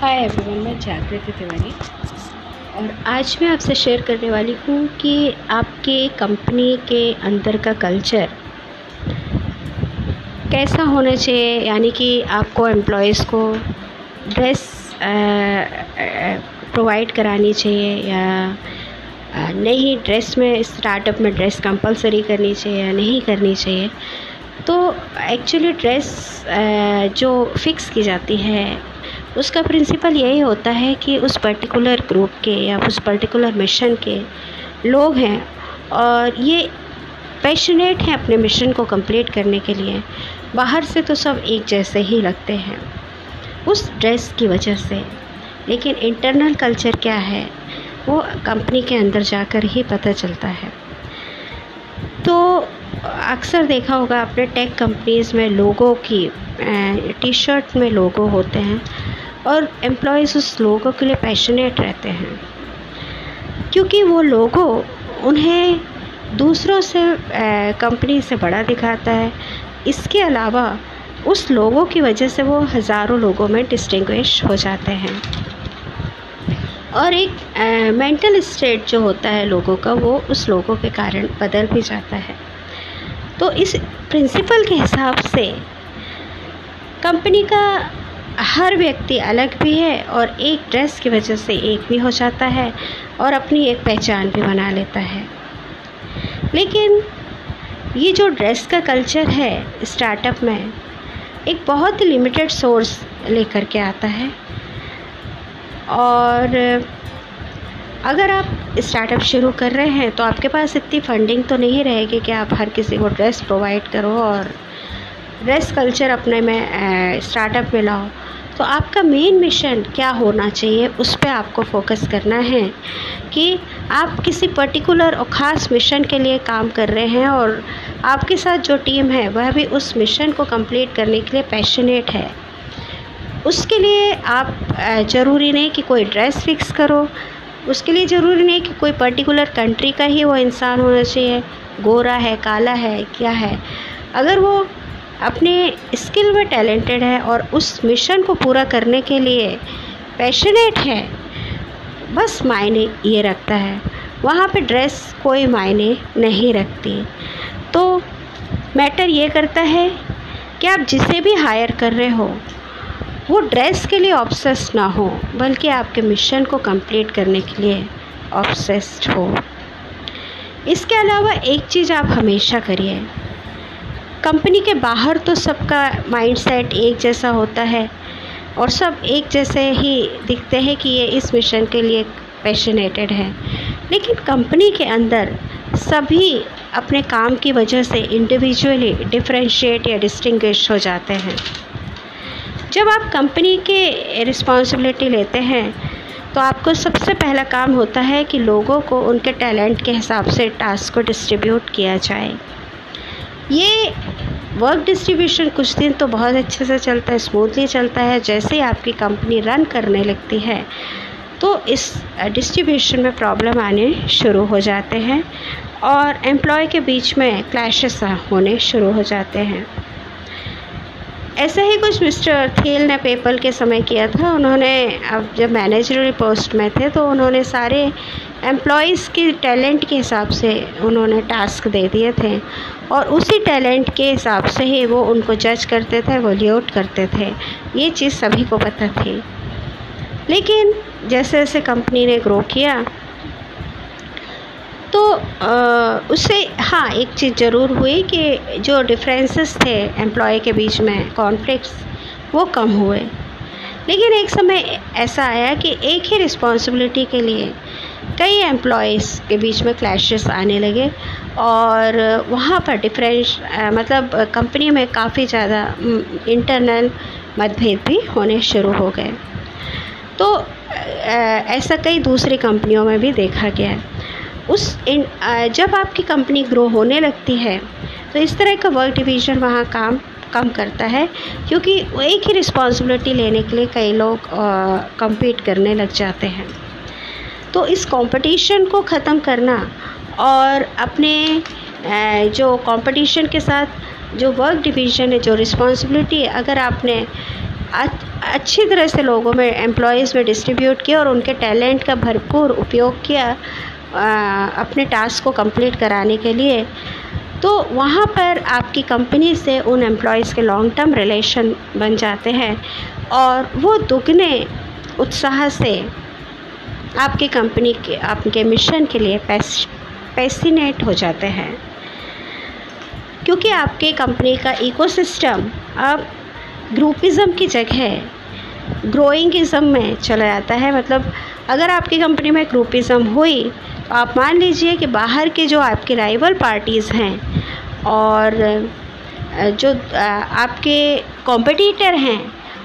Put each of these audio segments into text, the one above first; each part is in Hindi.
हाय एवरीवन मैं जागृति तिवारी। और आज मैं आपसे शेयर करने वाली हूँ कि आपके कंपनी के अंदर का कल्चर कैसा होना चाहिए? यानी कि आपको एम्प्लॉयज़ को ड्रेस प्रोवाइड करानी चाहिए या नहीं ड्रेस में स्टार्टअप में ड्रेस कंपलसरी करनी चाहिए या नहीं करनी चाहिए? तो एक्चुअली ड्रेस जो फिक्स की जाती है उसका प्रिंसिपल यही होता है कि उस पर्टिकुलर ग्रुप के या उस पर्टिकुलर मिशन के लोग हैं और ये पैशनेट हैं अपने मिशन को कंप्लीट करने के लिए। बाहर से तो सब एक जैसे ही लगते हैं, उस ड्रेस की वजह से। लेकिन इंटरनल कल्चर क्या है, वो कंपनी के अंदर जाकर ही पता चलता है। तो अक्सर देखा होगा आपने टेक कंपनीज़ में लोगों की टी शर्ट में लोगो होते हैं। और एम्प्लॉयज़ उस लोगों के लिए पैशनेट रहते हैं। क्योंकि वो लोगों उन्हें दूसरों से कंपनी से बड़ा दिखाता है। इसके अलावा उस लोगों की वजह से वो हज़ारों लोगों में डिस्टिंग्विश हो जाते हैं। और एक मेंटल स्टेट जो होता है लोगों का, वो उस लोगों के कारण बदल भी जाता है। तो इस प्रिंसिपल के हिसाब से कंपनी का हर व्यक्ति अलग भी है और एक ड्रेस की वजह से एक भी हो जाता है और अपनी एक पहचान भी बना लेता है। लेकिन ये जो ड्रेस का कल्चर है स्टार्टअप में, एक बहुत ही लिमिटेड सोर्स लेकर के आता है। और अगर आप स्टार्टअप शुरू कर रहे हैं तो आपके पास इतनी फंडिंग तो नहीं रहेगी कि आप हर किसी को ड्रेस प्रोवाइड करो और ड्रेस कल्चर अपने में स्टार्टअप में लाओ। तो आपका मेन मिशन क्या होना चाहिए, उस पर आपको फोकस करना है कि आप किसी पर्टिकुलर और ख़ास मिशन के लिए काम कर रहे हैं और आपके साथ जो टीम है, वह भी उस मिशन को कंप्लीट करने के लिए पैशनेट है। उसके लिए आप ज़रूरी नहीं कि कोई ड्रेस फिक्स करो। उसके लिए ज़रूरी नहीं कि कोई पर्टिकुलर कंट्री का ही वो इंसान होना चाहिए, गोरा है, काला है, क्या है। अगर वो अपने स्किल में टैलेंटेड है और उस मिशन को पूरा करने के लिए पैशनेट है। बस मायने ये रखता है। वहाँ पे ड्रेस कोई मायने नहीं रखती। तो मैटर ये करता है कि आप जिसे भी हायर कर रहे हो, वो ड्रेस के लिए ऑब्सेस्ड ना हो, बल्कि आपके मिशन को कंप्लीट करने के लिए ऑब्सेस्ड हो। इसके अलावा एक चीज़ आप हमेशा करिए कंपनी के बाहर तो सबका माइंडसेट एक जैसा होता है और सब एक जैसे ही दिखते हैं कि ये इस मिशन के लिए पैशनेटेड है। लेकिन कंपनी के अंदर सभी अपने काम की वजह से इंडिविजुअली डिफ्रेंशिएट या डिस्टिंग्विश हो जाते हैं। जब आप कंपनी के रिस्पॉन्सिबिलिटी लेते हैं तो आपको सबसे पहला काम होता है कि लोगों को उनके टैलेंट के हिसाब से टास्क को डिस्ट्रीब्यूट किया जाए। ये वर्क डिस्ट्रीब्यूशन कुछ दिन तो बहुत अच्छे से चलता है स्मूथली चलता है, जैसे ही आपकी कंपनी रन करने लगती है। तो इस डिस्ट्रीब्यूशन में प्रॉब्लम आने शुरू हो जाते हैं और एम्प्लॉय के बीच में क्लैशेस होने शुरू हो जाते हैं। ऐसा ही कुछ मिस्टर थेल ने पेपल के समय किया था। उन्होंने, अब जब मैनेजरल पोस्ट में थे तो उन्होंने सारे एम्प्लॉयज़ के टैलेंट के हिसाब से उन्होंने टास्क दे दिए थे और उसी टैलेंट के हिसाब से ही वो उनको जज करते थे वोल्यूट करते थे। ये चीज़ सभी को पता थी। लेकिन जैसे जैसे कंपनी ने ग्रो किया तो उससे हाँ एक चीज़ ज़रूर हुई कि जो डिफरेंसेस थे एम्प्लॉय के बीच में कॉन्फ्लिक्ट्स वो कम हुए। लेकिन एक समय ऐसा आया कि एक ही रिस्पॉन्सिबिलिटी के लिए कई एम्प्लॉयज़ के बीच में क्लैशेस आने लगे और वहाँ पर डिफरेंस मतलब कंपनी में काफ़ी ज़्यादा इंटरनल मतभेद भी होने शुरू हो गए। तो ऐसा कई दूसरी कंपनियों में भी देखा गया है। उस इन जब आपकी कंपनी ग्रो होने लगती है तो इस तरह का वर्क डिवीज़न वहाँ काम, कम करता है, क्योंकि एक ही रिस्पॉन्सिबिलिटी लेने के लिए कई लोग compete करने लग जाते हैं। तो इस कंपटीशन को ख़त्म करना और अपने जो कंपटीशन के साथ जो वर्क डिवीज़न है, जो रिस्पॉन्सिबिलिटी है, अगर आपने अच्छी तरह से लोगों में एम्प्लॉयज़ में डिस्ट्रीब्यूट किया और उनके टैलेंट का भरपूर उपयोग किया अपने टास्क को कंप्लीट कराने के लिए तो वहाँ पर आपकी कंपनी से उन एम्प्लॉयज़ के लॉन्ग टर्म रिलेशन बन जाते हैं और वो दुगने उत्साह से आपकी कंपनी के, आपके मिशन के लिए पैस, पैसिनेट हो जाते हैं। क्योंकि आपके कंपनी का इकोसिस्टम अब ग्रुपिज़म की जगह ग्रोइंगिज़म में चला जाता है। मतलब अगर आपकी कंपनी में ग्रुपिज़म हुई तो आप मान लीजिए कि बाहर के जो आपके राइवल पार्टीज़ हैं और जो आपके कॉम्पिटिटर हैं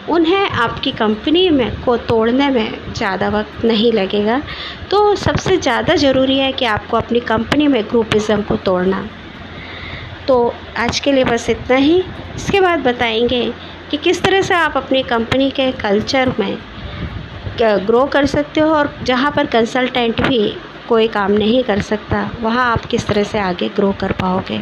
उन्हें आपकी कंपनी में, को तोड़ने में ज़्यादा वक्त नहीं लगेगा। तो सबसे ज़्यादा ज़रूरी है कि आपको अपनी कंपनी में ग्रुपिज़म को तोड़ना। तो आज के लिए बस इतना ही। इसके बाद बताएँगे कि किस तरह से आप अपनी कंपनी के कल्चर में ग्रो कर सकते हो और जहाँ पर कंसल्टेंट भी कोई काम नहीं कर सकता, वहाँ आप किस तरह से आगे ग्रो कर पाओगे।